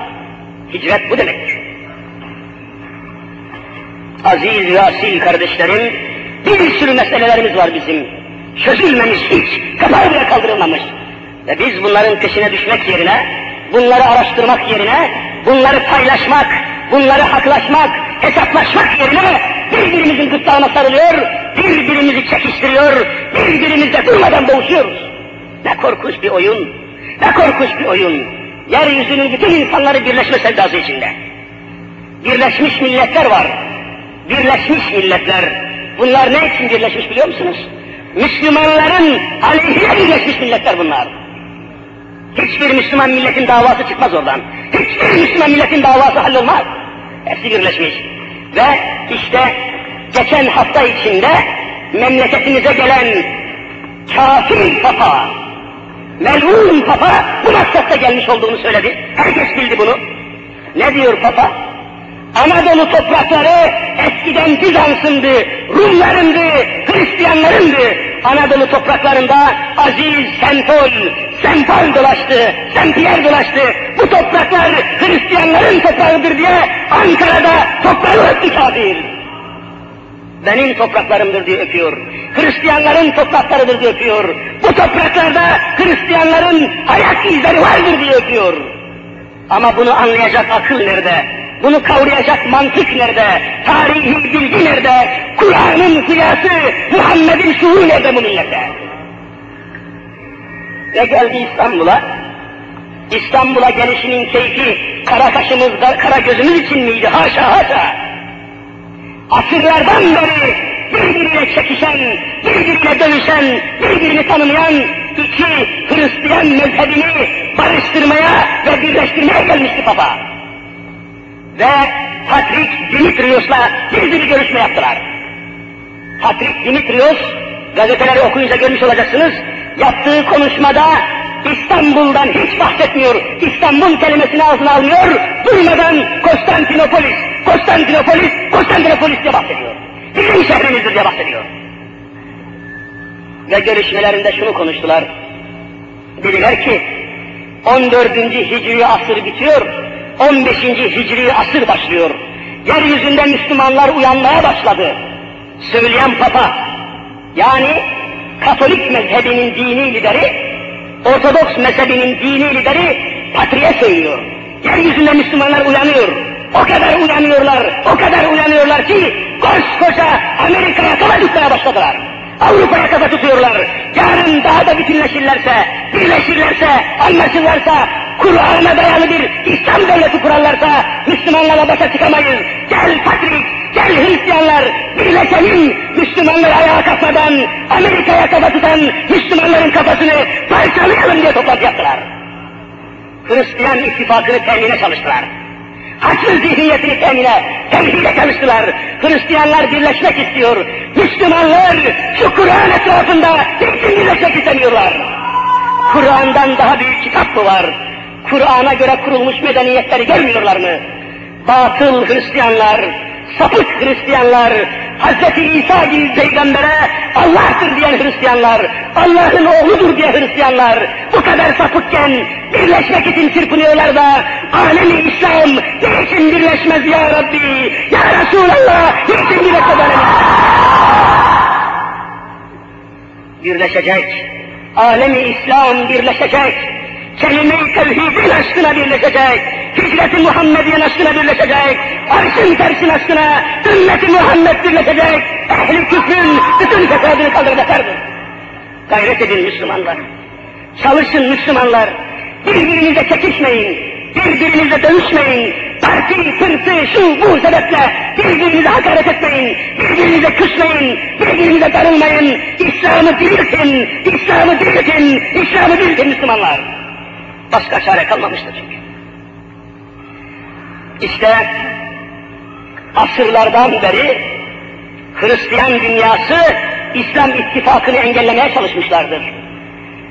Hicret bu demektir. Aziz ve asil kardeşlerim, bir sürü meselelerimiz var bizim. Çözülmemiş hiç, kapağı bile kaldırılmamış. Ve biz bunların peşine düşmek yerine, bunları araştırmak yerine, bunları paylaşmak, bunları haklaşmak, hesaplaşmak yerine birbirimizin gırtlağına sarılıyor, birbirimizi çekiştiriyor, birbirimizle durmadan boğuşuyoruz. Ne korkunç bir oyun, ne korkunç bir oyun. Yeryüzünün bütün insanları birleşme sevdası içinde. Birleşmiş milletler var. Birleşmiş milletler. Bunlar ne için birleşmiş biliyor musunuz? Müslümanların aleyhine birleşmiş milletler bunlar. Hiçbir Müslüman milletin davası çıkmaz oradan. Hiçbir Müslüman milletin davası hallolmaz. Hepsi birleşmiş. Ve işte geçen hafta içinde memleketimize gelen kafir papa, melun papa bu maksatla gelmiş olduğunu söyledi. Herkes bildi bunu. Ne diyor papa? Anadolu toprakları eskiden Bizans'ındı, Rumlarındı, Hristiyanlarındı. Anadolu topraklarında Aziz Sempol, Sempol dolaştı, Sempiyer dolaştı. Bu topraklar Hristiyanların toprağıdır diye Ankara'da toprağı öptü kafir. Benim topraklarımdır diye öpüyor. Hristiyanların topraklarıdır diye öpüyor. Bu topraklarda Hristiyanların ayak izleri vardır diye öpüyor. Ama bunu anlayacak akıl nerede? Bunu kavrayacak mantık nerede? Tarihi bilgi nerede? Kur'an'ın kıyası, Muhammed'in şuuru nerede bu millete? Ve geldi İstanbul'a. İstanbul'a gelişinin keyfi kara kaşımız, kara gözümüz için miydi? Haşa haşa. Asırlardan beri birbiriyle çekişen, birbiriyle dövüşen, birbirini tanımayan iki Hristiyan mezhebini barıştırmaya ve birleştirmeye gelmişti Papa ve Patrik Dimitrios'la bir bir görüşme yaptılar. Patrik Dimitrios, gazeteleri okuyunca görmüş olacaksınız, yaptığı konuşmada İstanbul'dan hiç bahsetmiyor. İstanbul kelimesini ağzına almıyor, durmadan Konstantinopolis, Konstantinopolis, Konstantinopolis diye bahsediyor. Bizim şehrimizdir diye bahsediyor. Ve görüşmelerinde şunu konuştular. Dediler ki, 14. Hicri asır bitiyor, 15. Hicri asır başlıyor. Yeryüzünde Müslümanlar uyanmaya başladı. Söyleyen Papa, yani Katolik mezhebinin dini lideri, Ortodoks mezhebinin dini lideri Patri'ye söylüyor. Yeryüzünde Müslümanlar uyanıyor. O kadar uyanıyorlar, o kadar uyanıyorlar ki koskoca Amerika'ya kafa tutmaya başladılar. Avrupa'ya kafa tutuyorlar. Yarın daha da bütünleşirlerse, birleşirlerse, anlaşırlarsa, Kur'an'a dayalı bir İslam devleti kurarlarsa Müslümanlarla başa çıkamayız. Gel Patrik, gel Hristiyanlar, birleşelim. Müslümanlar ayağa kalkmadan Amerika'ya kafa tutan Müslümanların kafasını parçalayalım diye toplantı yaptılar. Hristiyan ittifakını temine çalıştılar. Haçlı zihniyetini temine, temhile çalıştılar. Hristiyanlar birleşmek istiyor. Müslümanlar şu Kur'an etrafında niçin birleşmek istemiyorlar? Kur'an'dan daha büyük kitap mı var? Kur'an'a göre kurulmuş medeniyetleri görmüyorlar mı? batıl Hristiyanlar, sapık Hristiyanlar, Hz. İsa gibi peygambere Allah'tır diyen Hristiyanlar, Allah'ın oğludur diye Hristiyanlar bu kadar sapıkken birleşmek için çırpınıyorlar da alemi İslam niçin birleşmez ya Rabbi? Ya Resulallah niçin birleşmez alemi Birleşecek, alemi İslam birleşecek, kelime-i tevhidin aşkına birleşecek, hicret-i Muhammed'in aşkına birleşecek, arşın tersin aşkına ümmet-i Muhammed birleşecek, ehli küfrün bütün fesadını kaldıracaklardır. Gayret edin Müslümanlar. Çalışın Müslümanlar. Birbirinize çekişmeyin. Birbirinizle dövüşmeyin. Parti, pırtı, şu bu sebeple birbirinize hakaret etmeyin. Birbirinize küsmeyin. Birbirinize darılmayın. İslam'ı diriltin. İslam'ı diriltin. İslam'ı diriltin Müslümanlar. Başka çare kalmamıştır çünkü. İşte asırlardan beri Hristiyan dünyası İslam ittifakını engellemeye çalışmışlardır.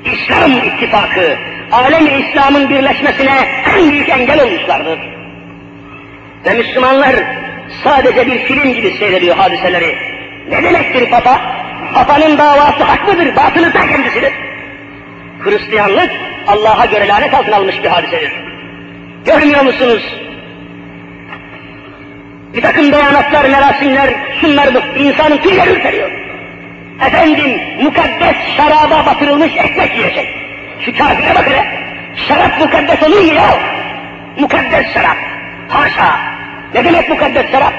İslam ittifakı, alemi İslam'ın birleşmesine en büyük engel olmuşlardır. Ve Müslümanlar sadece bir film gibi seyrediyor hadiseleri. Ne demektir Papa? Papa'nın davası haklıdır, batılı da kendisidir. Hristiyanlık Allah'a göre lanet altına almış bir hadisedir. Görmüyor musunuz? Bir takım beyanatlar, merasimler, şunlar bu. insanın tüyleri ürperiyor. Efendim, mukaddes şaraba batırılmış ekmek yiyecek. Şu kafire bak hele. Şarap mukaddes olur mu ya? Mukaddes şarap. Haşa. Ne demek mukaddes şarap?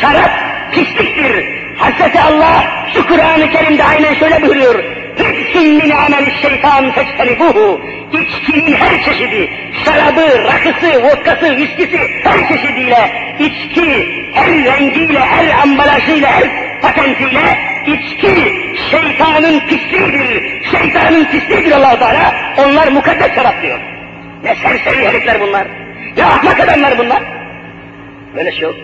Şarap pisliktir. Hazreti Allah şu Kur'an-ı Kerim'de aynen şöyle buyuruyor. Hüksün min ameli şeytan feçtelibuhu. İçkinin her çeşidi, şarabı, rakısı, vodkası, viskisi, her çeşidiyle, içki, her rengiyle, her ambalajıyla, her patentiyle, içki şeytanın pisliğidir. Şeytanın pisliğidir allah Teala. Onlar mukaddes şarap diyor. Ne serseri herifler bunlar. Ne ahmak adamlar bunlar. Böyle şey yok.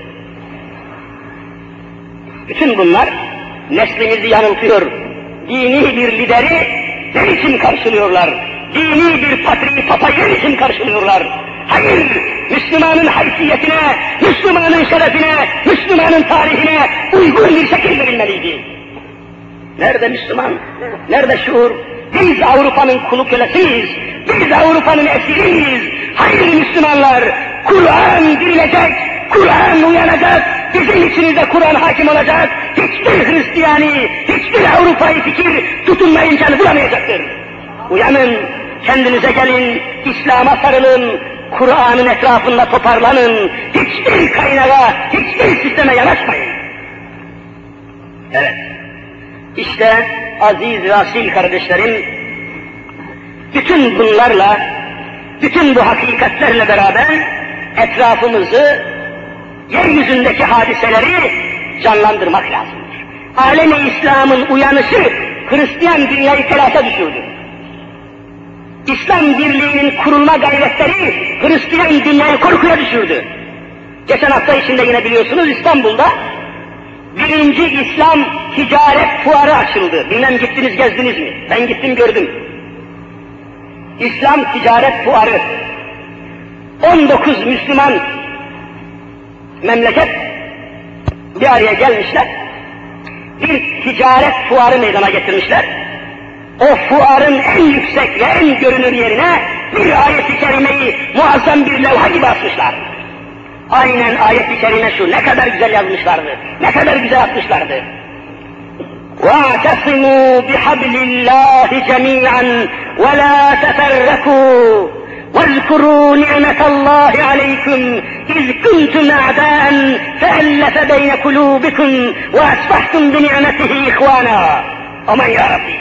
Bütün bunlar neslimizi yanıltıyor. Dini bir lideri ne için karşılıyorlar? Dini bir patriği papayı için karşılıyorlar? Hayır, Müslümanın haysiyetine, Müslümanın şerefine, Müslümanın tarihine uygun bir şekil verilmeliydi. Nerede Müslüman? Nerede şuur? Biz Avrupa'nın kulu kölesiyiz. Biz Avrupa'nın esiriyiz. Hayır Müslümanlar, Kur'an dirilecek, Kur'an uyanacak, bizim içimizde Kur'an hakim olacak, hiçbir Hristiyani, hiçbir Avrupa'yı fikir tutunmayınca bulamayacaktır. Uyanın, kendinize gelin, İslam'a sarılın, Kur'an'ın etrafında toparlanın, hiçbir kaynağa, hiçbir sisteme yanaşmayın. Evet, işte aziz ve asil kardeşlerim, bütün bunlarla, bütün bu hakikatlerle beraber etrafımızı, yeryüzündeki hadiseleri canlandırmak lazımdır. Alemi İslam'ın uyanışı Hristiyan dünyayı telaşa düşürdü. İslam birliğinin kurulma gayretleri Hristiyan dünyayı korkuya düşürdü. Geçen hafta içinde yine biliyorsunuz İstanbul'da birinci İslam ticaret fuarı açıldı. Bilmem gittiniz gezdiniz mi? Ben gittim gördüm. İslam ticaret fuarı. 19 Müslüman memleket bir araya gelmişler. Bir ticaret fuarı meydana getirmişler. O fuarın en yüksek ve en görünür yerine bir ayet-i kerimeyi muazzam bir levha gibi asmışlar. Aynen ayet-i kerime şu, ne kadar güzel yazmışlardı, ne kadar güzel atmışlardı. وَاعْتَصِمُوا بِحَبْلِ اللّٰهِ جَمِيعًا وَلَا تَفَرَّكُوا واذكروا نعمة الله عليكم إذ كنتم أعداء فألف بين قلوبكم وأصبحتم بنعمته إخوانا Aman ya Rabbi.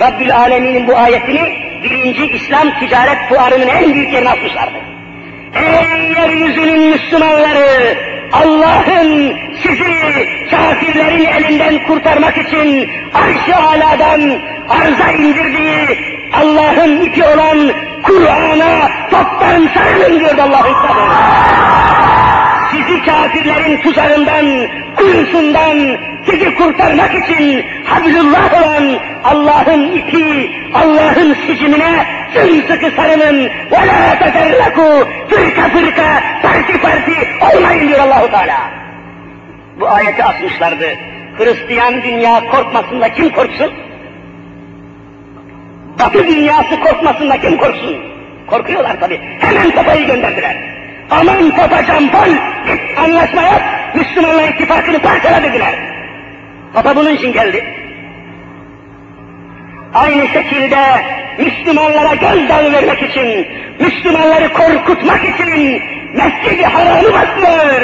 Rabbül Alemin'in bu ayetini birinci İslam ticaret fuarının en büyük yerine atmışlardı. Ey yeryüzünün Müslümanları! Allah'ın sizi kafirlerin elinden kurtarmak için arş-ı aladan arza indirdiği Allah'ın ipi olan Kur'an'a toptan sarılın diyor Allahu Teala. Sizi kafirlerin tuzağından, kuyusundan sizi kurtarmak için Hablullah olan Allah'ın ipi, Allah'ın sicimine sımsıkı sarılın. Ve la teferraku, fırka fırka, parti parti olmayın diyor Allahu Teala. Bu ayeti atmışlardı. Hristiyan dünya korkmasın da kim korksun? Batı dünyası korkmasın da kim korksun? Korkuyorlar tabi. Hemen papayı gönderdiler. Aman papa Campol, git anlaşma yap, Müslümanlar ittifakını parçala dediler. Papa bunun için geldi. Aynı şekilde Müslümanlara gözdağı vermek için, Müslümanları korkutmak için Mescid-i Haram'ı bastılar.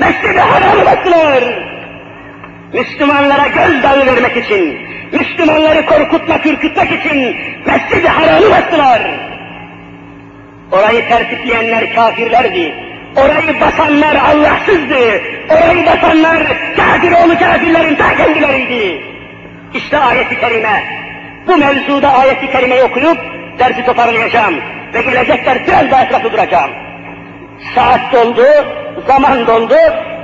Mescid-i Haram'ı bastılar. Müslümanlara gözdağı vermek için, Müslümanları korkutmak, ürkütmek için Mescid-i Haram'ı bastılar. Orayı tertipleyenler kafirlerdi. Orayı basanlar Allahsızdı. Orayı basanlar kafiroğlu kafirlerin ta kendileriydi. İşte ayeti kerime. Bu mevzuda ayeti kerimeyi okuyup dersi toparlayacağım. Ve gelecek ders biraz daha etrafı duracağım. Saat doldu, zaman doldu.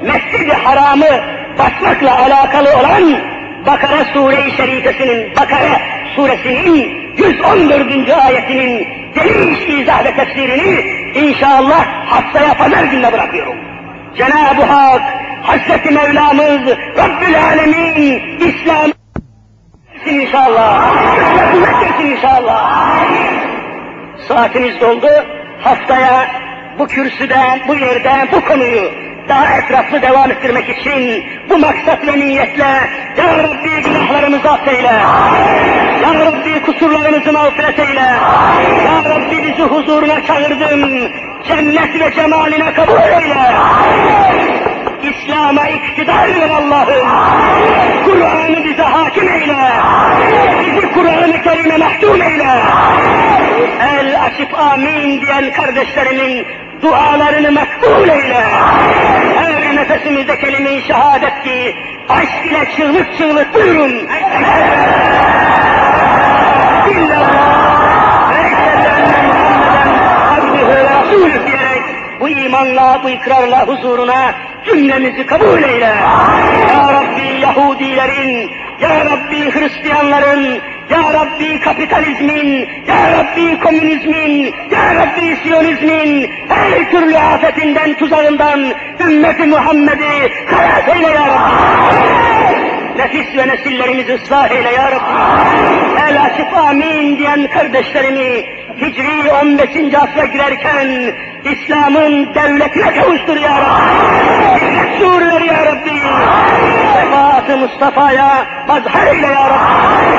Mescid-i Haram'ı basmakla alakalı olan Bakara Sure-i Şerifesinin, Bakara Suresinin 114. ayetinin geniş izah ve tefsirini inşallah haftaya pazar gününe bırakıyorum. Cenab-ı Hak, Hazreti Mevlamız, Rabbül Alemin, İslam inşallah. Kuvvet inşallah. Saatimiz doldu. Haftaya bu kürsüde, bu yerde, bu konuyu daha etraflı devam ettirmek için bu maksat ve niyetle Ya Rabbi günahlarımızı affeyle. Ya Rabbi kusurlarımızı mağfiret eyle. Ya Rabbi bizi huzuruna çağırdın. Cennet ve cemaline kabul eyle. İslam'a iktidar ver Allah'ım. Kur'an'ı bize hakim eyle. Bizi Kur'an-ı Kerim'e mahkum eyle. El açıp amin diyen kardeşlerimin dualarını makbul eyle. Her nefesimizde kelime-i şehadet ki aşk ile çığlık çığlık buyurun. İllallah ve eşhedü enne Muhammeden abdühü ve rasulü bu imanla, bu ikrarla huzuruna cümlemizi kabul eyle. Ya Rabbi Yahudilerin, Ya Rabbi Hristiyanların, Ya Rabbi kapitalizmin, Ya Rabbi komünizmin, Ya Rabbi siyonizmin her türlü afetinden, tuzağından ümmeti Muhammed'i halas eyle Ya Rabbi. Nefis ve nesillerimizi ıslah eyle Ya Rabbi. El açıp amin diyen kardeşlerimi Hicri 15. asra girerken İslam'ın devletine kavuştur Ya Rabbi. Hizmet surları Ya Rabbi. Şefaat-ı Mustafa'ya mazhar eyle Ya Rabbi.